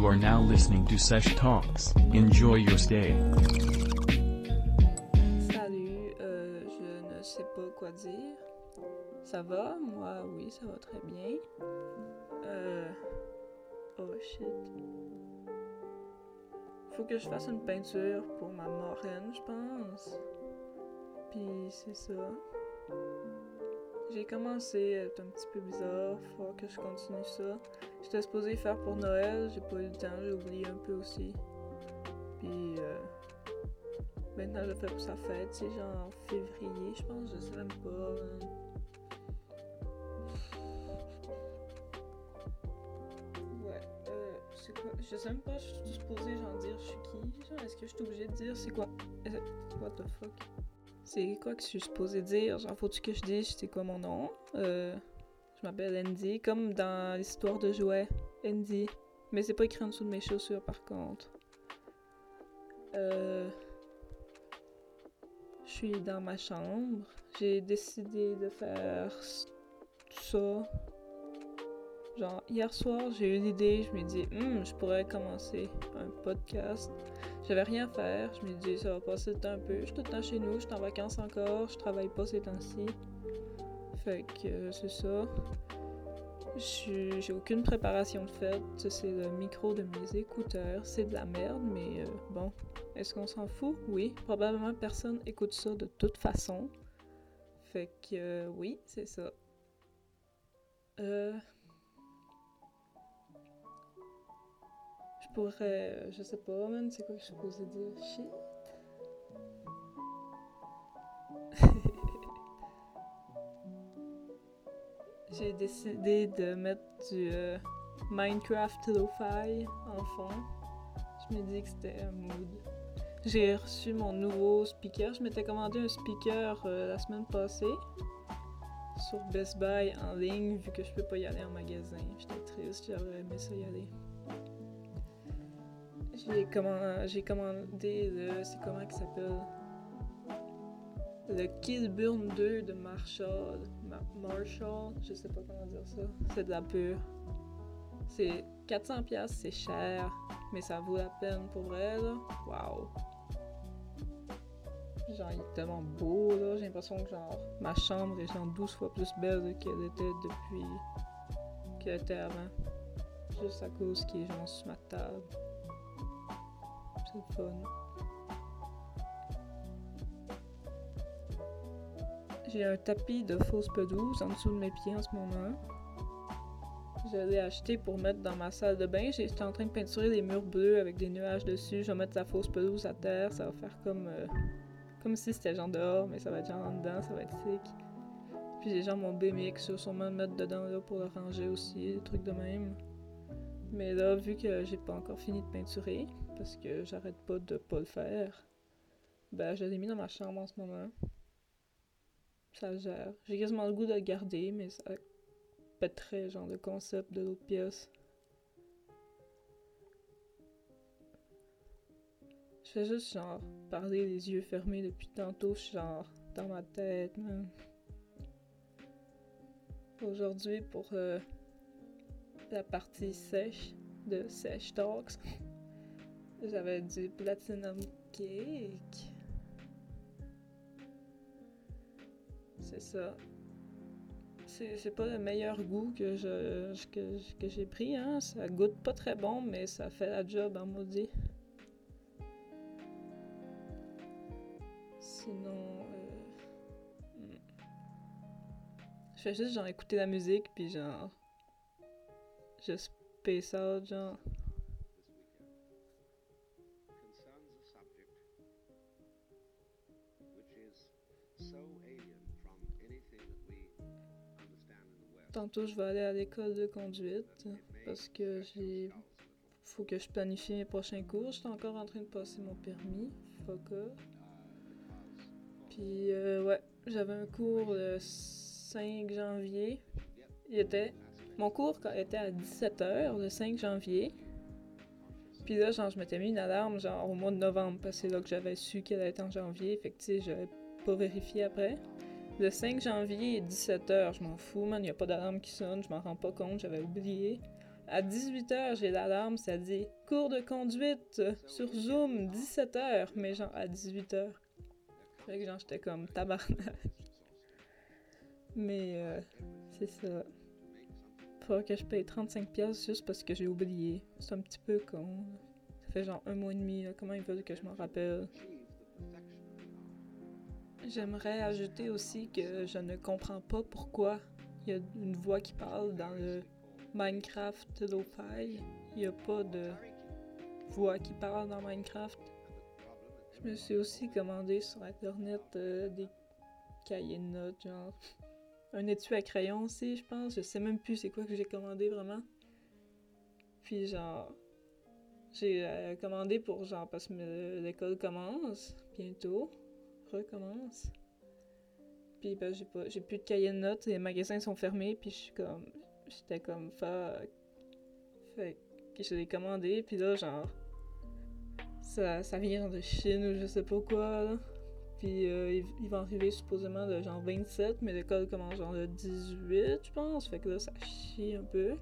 You are now listening to Sesh Talks. Enjoy your stay. Salut, euh, je ne sais pas quoi dire. Ça va? Moi, oui, ça va très bien. Euh... Oh shit. Faut que je fasse une peinture pour ma moraine, je pense. Puis c'est ça. J'ai commencé à être un petit peu bizarre, faut que je continue ça. J'étais supposé faire pour Noël, j'ai pas eu le temps, j'ai oublié un peu aussi. Puis euh, maintenant je fais pour sa fête, c'est genre en février, je pense, je sais même pas. Ouais, euh, c'est quoi? Je sais même pas, je suis supposée genre dire je suis qui? Genre, est-ce que je suis obligée de dire c'est quoi? What the fuck? C'est quoi que je suis supposée dire? Genre, faut-tu que je dise c'est quoi mon nom? Euh, je m'appelle Andy, comme dans l'histoire de jouets. Andy. Mais c'est pas écrit en dessous de mes chaussures par contre. Euh. Je suis dans ma chambre. J'ai décidé de faire ça. Genre, hier soir, j'ai eu l'idée, je me dis, Hum, je pourrais commencer un podcast. J'avais rien à faire, je me dis, ça va passer un peu. Je suis tout le temps chez nous, je suis en vacances encore, je travaille pas ces temps-ci. Fait que euh, c'est ça. Je J'ai aucune préparation de fait. C'est le micro de mes écouteurs. C'est de la merde, mais euh, bon. Est-ce qu'on s'en fout? Oui. Probablement personne écoute ça de toute façon. Fait que euh, oui, c'est ça. Euh... Euh, Je sais pas, man. C'est quoi que je suis dire? Shit. J'ai décidé de mettre du euh, Minecraft Lo-Fi en fond. Je me dis que c'était un mood. J'ai reçu mon nouveau speaker. Je m'étais commandé un speaker euh, la semaine passée sur Best Buy en ligne vu que je peux pas y aller en magasin. J'étais triste, j'aurais aimé ça y aller. J'ai comman- j'ai commandé le. C'est comment qu'il s'appelle? Le Killburn 2 de Marshall. Ma- Marshall, je sais pas comment dire ça. C'est de la pure. C'est 400$, piastres, c'est cher, mais ça vaut la peine pour là. Waouh! Genre, il est tellement beau, là. J'ai l'impression que, genre, ma chambre est genre 12 fois plus belle qu'elle était depuis. qu'elle était avant. Juste à cause qu'il est genre sur ma table. J'ai un tapis de fausse pelouse en dessous de mes pieds en ce moment. Je l'ai acheté pour mettre dans ma salle de bain. J'étais en train de peinturer les murs bleus avec des nuages dessus. Je vais mettre la fausse pelouse à terre. Ça va faire comme, euh, comme si c'était genre dehors, mais ça va être genre en dedans. Ça va être sick. Puis j'ai genre mon BMX. Je vais sûrement le mettre dedans là, pour le ranger aussi. Des trucs de même. Mais là, vu que j'ai pas encore fini de peinturer, parce que j'arrête pas de pas le faire, ben je l'ai mis dans ma chambre en ce moment. Ça gère. J'ai quasiment le goût de le garder, mais ça pèterait genre le concept de l'autre pièce. Je fais juste genre parler les yeux fermés depuis tantôt, je suis genre dans ma tête, man. Aujourd'hui pour euh, la partie sèche de Sèche Talks, j'avais du Platinum Cake. C'est ça. C'est pas le meilleur goût que je que, que j'ai pris, hein. Ça goûte pas très bon, mais ça fait la job en maudit. Sinon, euh, hmm. je fais juste genre écouter la musique, puis genre, je space out, genre. Tantôt, je vais aller à l'école de conduite parce que j'ai faut que je planifie mes prochains cours. J'étais encore en train de passer mon permis. Off. Puis, euh, ouais, j'avais un cours le 5 janvier. Il était. Mon cours était à 17h le 5 janvier. Puis là, genre, je m'étais mis une alarme, genre, au mois de novembre, parce que c'est là que j'avais su qu'elle allait être en janvier. Fait que, tu sais, j'avais pas vérifié après. Le 5 janvier, 17h, je m'en fous, man. Y a pas d'alarme qui sonne, je m'en rends pas compte, j'avais oublié. À 18h, j'ai l'alarme, ça dit cours de conduite sur Zoom, 17h, mais genre à 18h. Fait que j'étais comme tabarnak. Mais euh, c'est ça. Faudra que je paye 35$ juste parce que j'ai oublié. C'est un petit peu con. Ça fait genre un mois et demi, là. comment ils veulent que je m'en rappelle? J'aimerais ajouter aussi que je ne comprends pas pourquoi il y a une voix qui parle dans le Minecraft Lo-Fi. Il n'y a pas de voix qui parle dans Minecraft. Je me suis aussi commandé sur internet euh, des cahiers de notes, genre un étui à crayon aussi, je pense? Je sais même plus c'est quoi que j'ai commandé vraiment. Puis genre, j'ai euh, commandé pour genre parce que l'école commence bientôt, recommence. Puis ben j'ai pas, j'ai plus de cahier de notes, les magasins sont fermés, puis je suis comme, j'étais comme fuck. Fait que je l'ai commandé, puis là genre, ça, ça vient de Chine ou je sais pas quoi là. Puis euh, il, il va arriver supposément de genre 27, mais l'école commence genre le 18, je pense. Fait que là, ça chie un peu.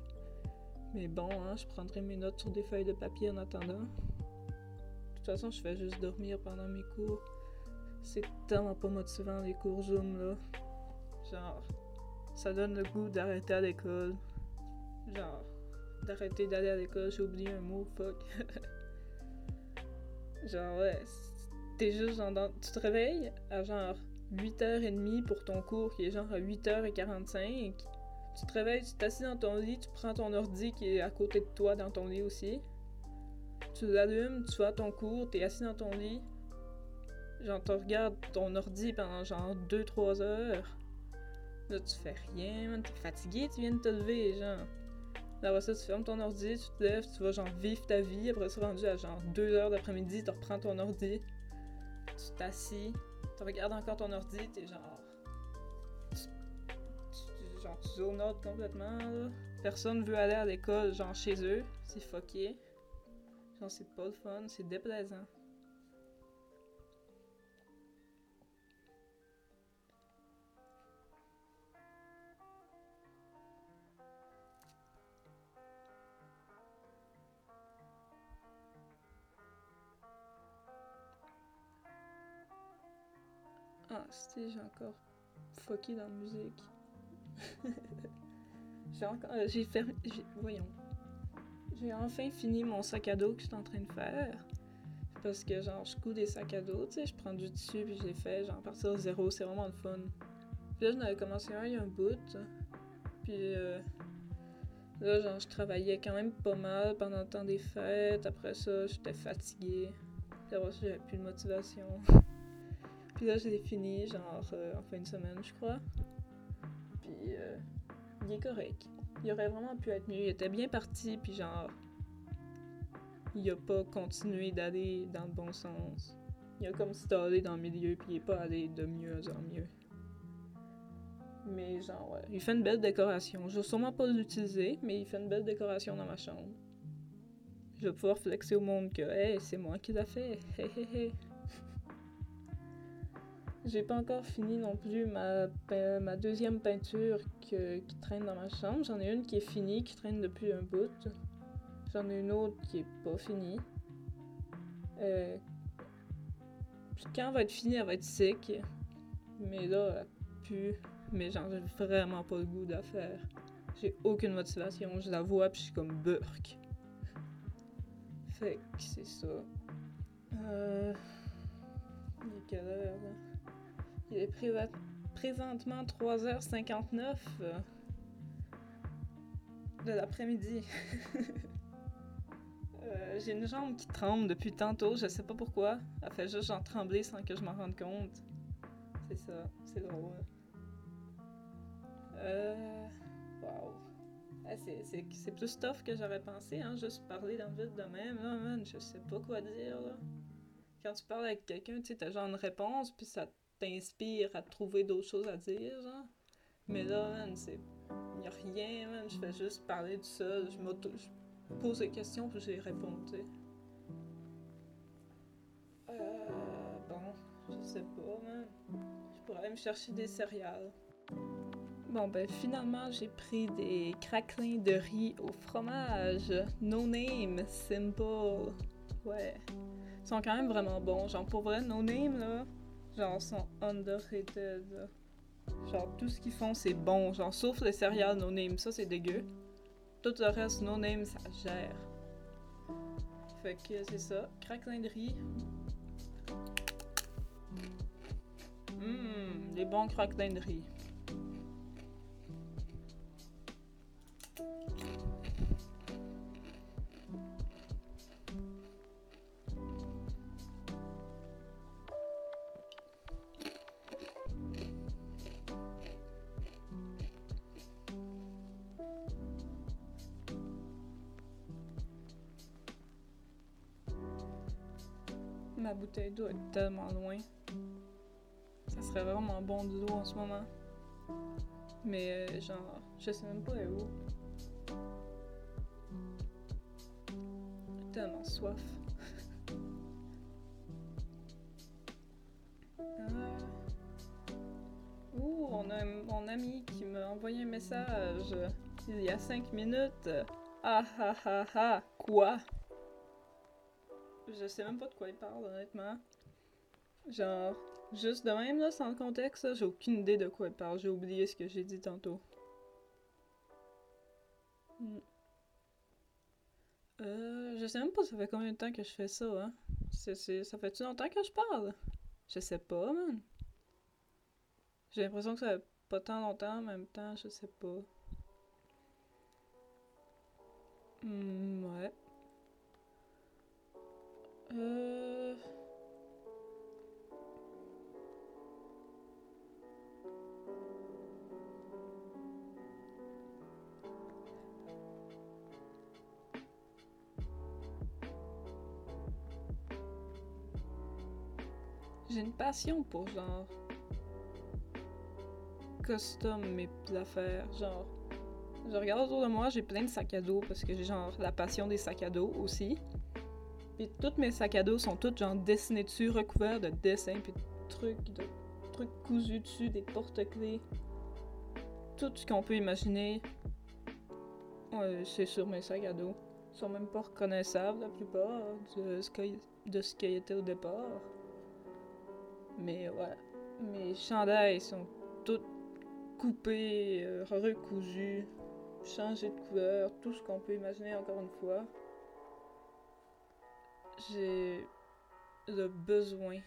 Mais bon, hein, je prendrai mes notes sur des feuilles de papier en attendant. De toute façon, je fais juste dormir pendant mes cours. C'est tellement pas motivant les cours Zoom là. Genre, ça donne le goût d'arrêter à l'école. Genre, d'arrêter d'aller à l'école, j'ai oublié un mot, fuck. genre, ouais, t'es juste genre dans- Tu te réveilles à genre 8h30 pour ton cours qui est genre à 8h45. Tu te réveilles, tu t'assis dans ton lit, tu prends ton ordi qui est à côté de toi dans ton lit aussi. Tu l'allumes, tu vas à ton cours, t'es assis dans ton lit. Genre, tu regardes ton ordi pendant genre 2-3 heures. Là, tu fais rien. T'es fatigué, tu viens de te lever, genre. Là, après ça, tu fermes ton ordi, tu te lèves, tu vas genre vivre ta vie. Après ça, rendu à genre 2 heures d'après-midi, tu reprends ton ordi. Tu t'assis, tu regardes encore ton ordi, t'es genre. Tu, tu- genre, tu zone out complètement, là. Personne veut aller à l'école, genre chez eux. C'est fucké. Genre, c'est pas le fun, c'est déplaisant. Ah, c'était, j'ai encore fucké dans la musique. j'ai encore. euh, j'ai fermé. Voyons. J'ai enfin fini mon sac à dos que j'étais en train de faire. Parce que, genre, je couds des sacs à dos, tu sais, je prends du tissu puis je les fais, genre, partir de zéro, c'est vraiment le fun. Puis là, j'en avais commencé un il y a un bout. Puis, euh, là, genre, je travaillais quand même pas mal pendant le temps des fêtes. Après ça, j'étais fatiguée. Puis après ça, j'avais plus de motivation. Puis là, je l'ai fini, genre, euh, en fin de semaine, je crois. Puis, euh, il est correct. Il aurait vraiment pu être mieux. Il était bien parti, puis genre, il a pas continué d'aller dans le bon sens. Il a comme stallé dans le milieu, puis il est pas allé de mieux en mieux. Mais genre, ouais, il fait une belle décoration. Je vais sûrement pas l'utiliser, mais il fait une belle décoration dans ma chambre. Je vais pouvoir flexer au monde que, hey, c'est moi qui l'a fait. J'ai pas encore fini non plus ma, ma deuxième peinture qui traîne dans ma chambre. J'en ai une qui est finie, qui traîne depuis un bout. J'en ai une autre qui est pas finie. Euh, puis quand elle va être finie, elle va être sec. Mais là, elle pue. Mais genre, j'ai vraiment pas le goût de faire. J'ai aucune motivation. Je la vois, puis je suis comme burk. Fait que c'est ça. Euh. Il est quelle heure, là? Il est présentement 3h59 euh, de l'après-midi. Euh, J'ai une jambe qui tremble depuis tantôt, je sais pas pourquoi. Elle fait juste genre trembler sans que je m'en rende compte. C'est ça, c'est drôle. Euh. Wow. Ah, c'est- plus tough que j'aurais pensé, hein, juste parler dans le vide de même. Là, man, je sais pas quoi dire. Quand tu parles avec quelqu'un, tu t'as genre une réponse, puis ça t'inspire à trouver d'autres choses à dire, genre. Mais là, man, c'est. Y a rien, man. Je fais juste parler tout seul. Je m'auto. Je pose des questions, puis je les réponds, tu sais. Euh. Bon, je sais pas, man. Je pourrais aller me chercher des céréales. Bon, ben finalement, j'ai pris des craquelins de riz au fromage. No name, simple. Ouais. Ils sont quand même vraiment bons. Genre, pour vrai, no name, là, genre, sont underrated. Genre, tout ce qu'ils font, c'est bon. Genre, sauf les céréales no name, ça, c'est dégueu. Tout le reste, no name, ça gère. Fait que c'est ça. Craquelin de riz. Hum, les bons craquelins de riz. Tellement loin. Ça serait vraiment bon de l'eau en ce moment. Mais euh, genre, je sais même pas où. Tellement soif. Euh. Ouh, on a mon ami qui m'a envoyé un message il y a 5 minutes. Ah ah ah ah, quoi? Je sais même pas de quoi il parle, honnêtement. Genre, juste de même, là, sans le contexte, j'ai aucune idée de quoi il parle. J'ai oublié ce que j'ai dit tantôt. Hmm. Euh, je sais même pas ça fait combien de temps que je fais ça, hein? Ça fait-tu longtemps que je parle? Je sais pas, man. J'ai l'impression que ça fait pas tant longtemps, en même temps, je sais pas. Hmm, ouais. J'ai une passion pour genre custom mes affaires, genre je regarde autour de moi, j'ai plein de sacs à dos parce que j'ai genre la passion des sacs à dos aussi. Puis tous mes sacs à dos sont tous genre dessinés dessus, recouverts de dessins puis de trucs, de trucs cousus dessus, des porte-clés. Tout ce qu'on peut imaginer, ouais, c'est sur mes sacs à dos. Ils sont même pas reconnaissables la plupart de ce ce qu'ils étaient au départ. Mais ouais, mes chandails sont tous coupés, euh, recousus, changés de couleur, tout ce qu'on peut imaginer encore une fois. J'ai le besoin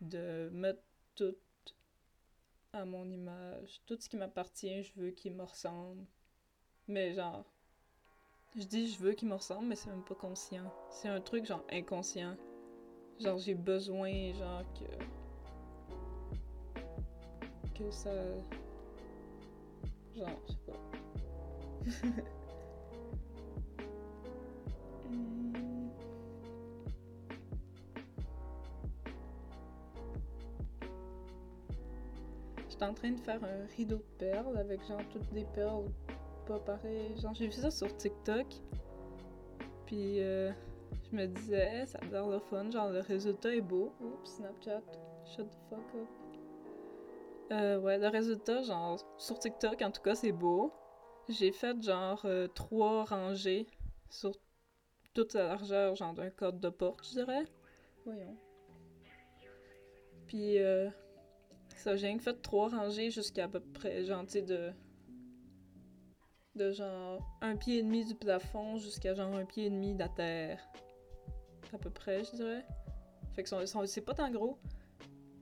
de mettre tout à mon image. Tout ce qui m'appartient, je veux qu'il me ressemble. Mais genre, je dis je veux qu'il me ressemble, mais c'est même pas conscient. C'est un truc genre inconscient. Genre j'ai besoin, genre que que ça, genre je sais pas. J'étais en train de faire un rideau de perles avec genre toutes des perles pas pareilles. Genre j'ai vu ça sur TikTok. Puis euh, je me disais, ça a l'air le fun, genre le résultat est beau. Oups, Snapchat, shut the fuck up. Euh, ouais, le résultat, genre sur TikTok en tout cas, c'est beau. J'ai fait genre euh, trois rangées sur toute la largeur, genre d'un code de porte, je dirais. Voyons. Puis euh, ça, j'ai fait trois rangées jusqu'à à peu près, genre, tu sais, de. De genre un pied et demi du plafond jusqu'à genre un pied et demi de la terre. À peu près, je dirais. Fait que c'est pas tant gros.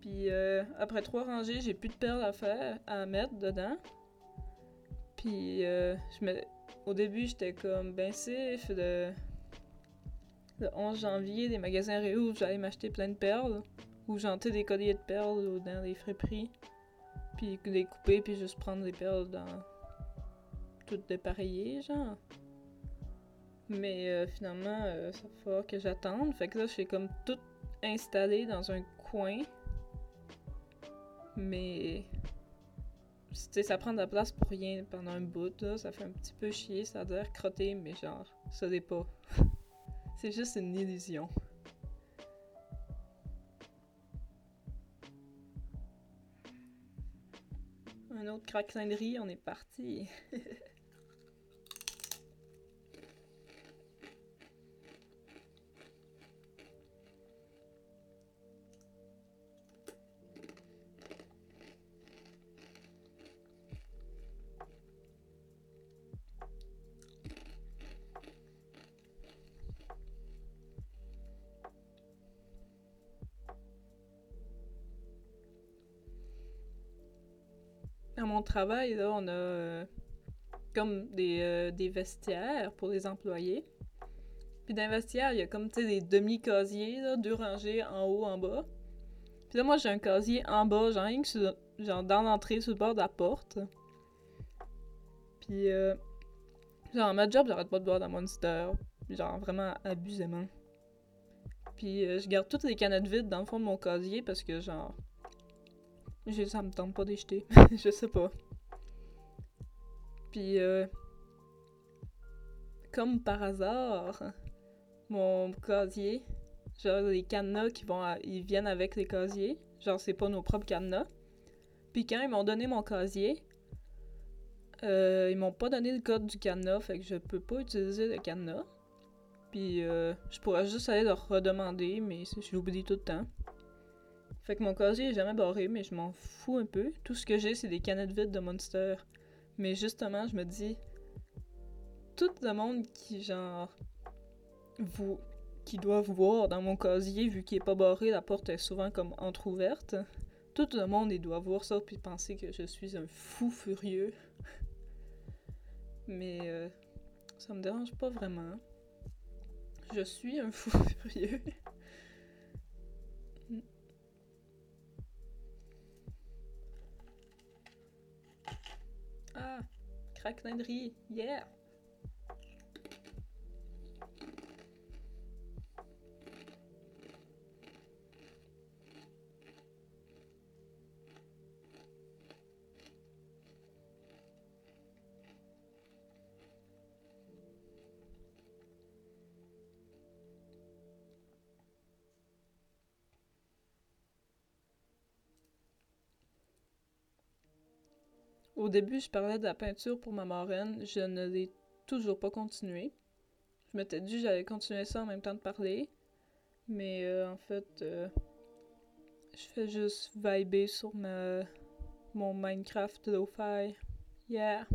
Puis euh, après trois rangées, j'ai plus de perles à faire, à mettre dedans. Puis euh, au début, j'étais comme ben safe. Le... le 11 janvier, les magasins réouvrent, j'allais m'acheter plein de perles. Ou j'entrais des colliers de perles dans les friperies. Puis les couper, puis juste prendre des perles dans. toutes dépareillées, genre. Mais euh, finalement, euh, ça va falloir que j'attende. Fait que là, je suis comme tout installé dans un coin. Mais. Tu ça prend de la place pour rien pendant un bout, là. Ça fait un petit peu chier, ça a l'air crotté, mais genre, ça l'est pas. C'est juste une illusion. Un autre craquelinerie, on est parti. À mon travail, là, on a euh, comme des, euh, des vestiaires pour les employés. Puis dans les vestiaires, il y a comme, tu sais, des demi-casiers, deux rangées en haut, en bas. Puis là, moi, j'ai un casier en bas, genre, sur- genre dans l'entrée, sur le bord de la porte. Puis, euh, genre, ma job, j'arrête pas de boire la Monster. Genre, vraiment abusément. Puis, euh, je garde toutes les canettes vides dans le fond de mon casier parce que, genre, je- ça me tente pas jeter. je sais pas. Puis, euh, comme par hasard, mon casier, genre les cadenas qui vont, à- ils viennent avec les casiers. Genre, c'est pas nos propres cadenas. Puis quand ils m'ont donné mon casier, euh, ils m'ont pas donné le code du cadenas, fait que je peux pas utiliser le cadenas. Puis euh, je pourrais juste aller leur redemander, mais l'oublie tout le temps. Fait que mon casier est jamais barré, mais je m'en fous un peu. Tout ce que j'ai, c'est des canettes vides de Monster. Mais justement, je me dis, tout le monde qui, genre, vous, qui doivent voir dans mon casier, vu qu'il est pas barré, la porte est souvent comme entrouverte. Tout le monde, il doit voir ça puis penser que je suis un fou furieux. Mais euh, ça me dérange pas vraiment. Je suis un fou furieux. Ah, craquelinerie, yeah! Au début, je parlais de la peinture pour ma marraine. Je ne l'ai toujours pas continué. Je m'étais dit que j'allais continuer ça en même temps de parler. Mais euh, en fait, euh, je fais juste vibrer sur ma, mon Minecraft Lo-Fi. Yeah!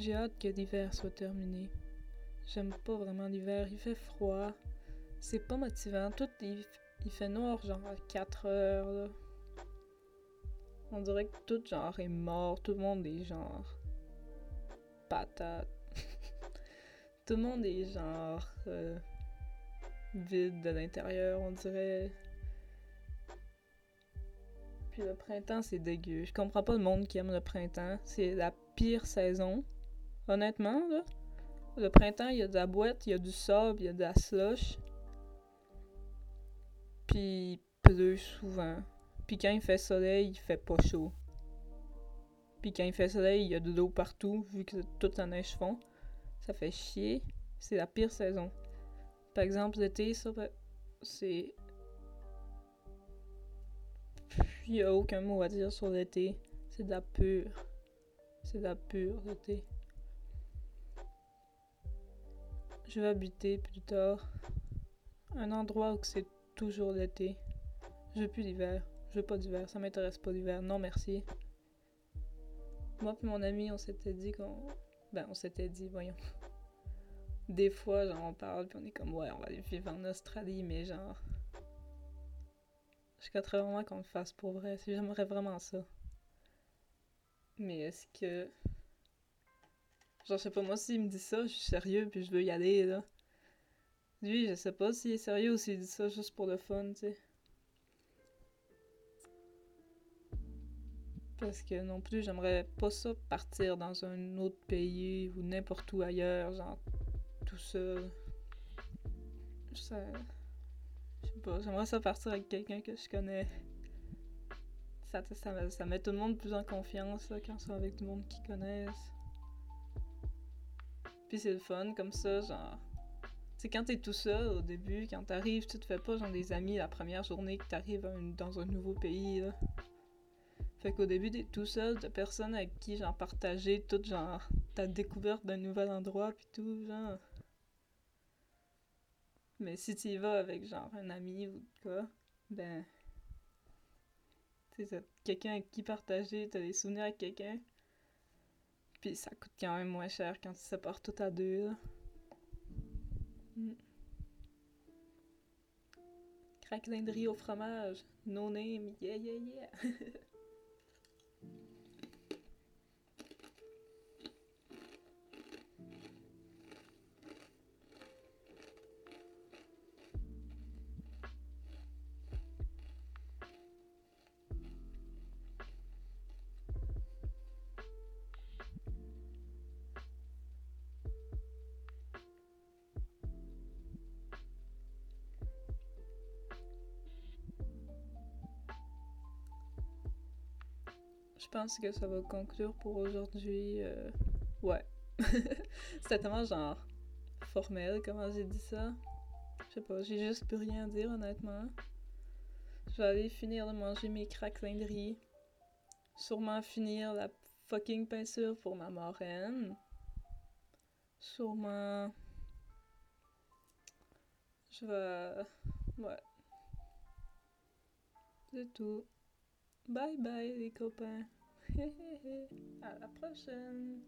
J'ai hâte que l'hiver soit terminé. J'aime pas vraiment l'hiver, il fait froid. C'est pas motivant. Il, fait noir genre à 4 heures. On dirait que tout genre est mort, tout le monde est genre patate. tout le monde est genre euh, vide de l'intérieur, on dirait. Puis le printemps, c'est dégueu. Je comprends pas le monde qui aime le printemps. C'est la pire saison. Honnêtement, là. Le printemps, il y a de la boîte, il y a du sable, il y a de la slush. Puis il souvent. Puis quand il fait soleil, il fait pas chaud. Puis quand il fait soleil, il y a de l'eau partout, vu que toute la neige fond. Ça fait chier. C'est la pire saison. Par exemple, l'été, ça, ben, c'est. Il y a aucun mot à dire sur l'été. C'est de la pure. C'est de la pure, l'été. Je vais habiter plus tard un endroit où c'est toujours l'été. Je veux plus l'hiver. Je veux pas d'hiver. Ça m'intéresse pas l'hiver. Non, merci. Moi puis mon ami, on s'était dit qu'on... Ben, on s'était dit, voyons. Des fois, genre, on parle puis on est comme, ouais, on va aller vivre en Australie, mais genre... Je souhaiterais vraiment qu'on le fasse pour vrai. Si J'aimerais vraiment ça. Mais est-ce que... Genre, je sais pas, moi, s'il me dit ça, je suis sérieux, puis je veux y aller, là. Lui, je sais pas s'il est sérieux ou s'il dit ça juste pour le fun, tu sais. Parce que non plus, j'aimerais pas ça partir dans un autre pays ou n'importe où ailleurs, genre tout seul. Ça... Je sais pas, j'aimerais ça partir avec quelqu'un que je connais. Ça, ça, ça, met tout le monde plus en confiance là, quand avec du monde qui connaissent. Puis c'est le fun comme ça, genre. C'est quand t'es tout seul au début, quand t'arrives, tu te fais pas genre des amis la première journée que t'arrives dans un nouveau pays là. Fait qu'au début t'es tout seul, t'as personne avec qui genre partager toute genre ta découverte d'un nouvel endroit puis tout, genre. Mais si tu y vas avec genre un ami ou quoi, ben. T'as quelqu'un avec qui partager, t'as des souvenirs avec quelqu'un. Puis ça coûte quand même moins cher quand tu sépares tout à deux, là. Mm. Craquelin de riz au fromage. No name, yeah, yeah, yeah. pense que ça va conclure pour aujourd'hui. euh, Ouais. C'était tellement genre formel comment j'ai dit ça? Je sais pas, j'ai juste plus rien dire honnêtement. Je vais aller finir de manger mes craquelins de riz. Sûrement finir la fucking peinture pour ma marraine. Sûrement. Je vais. Ouais. C'est tout. Bye bye les copains. à la prochaine.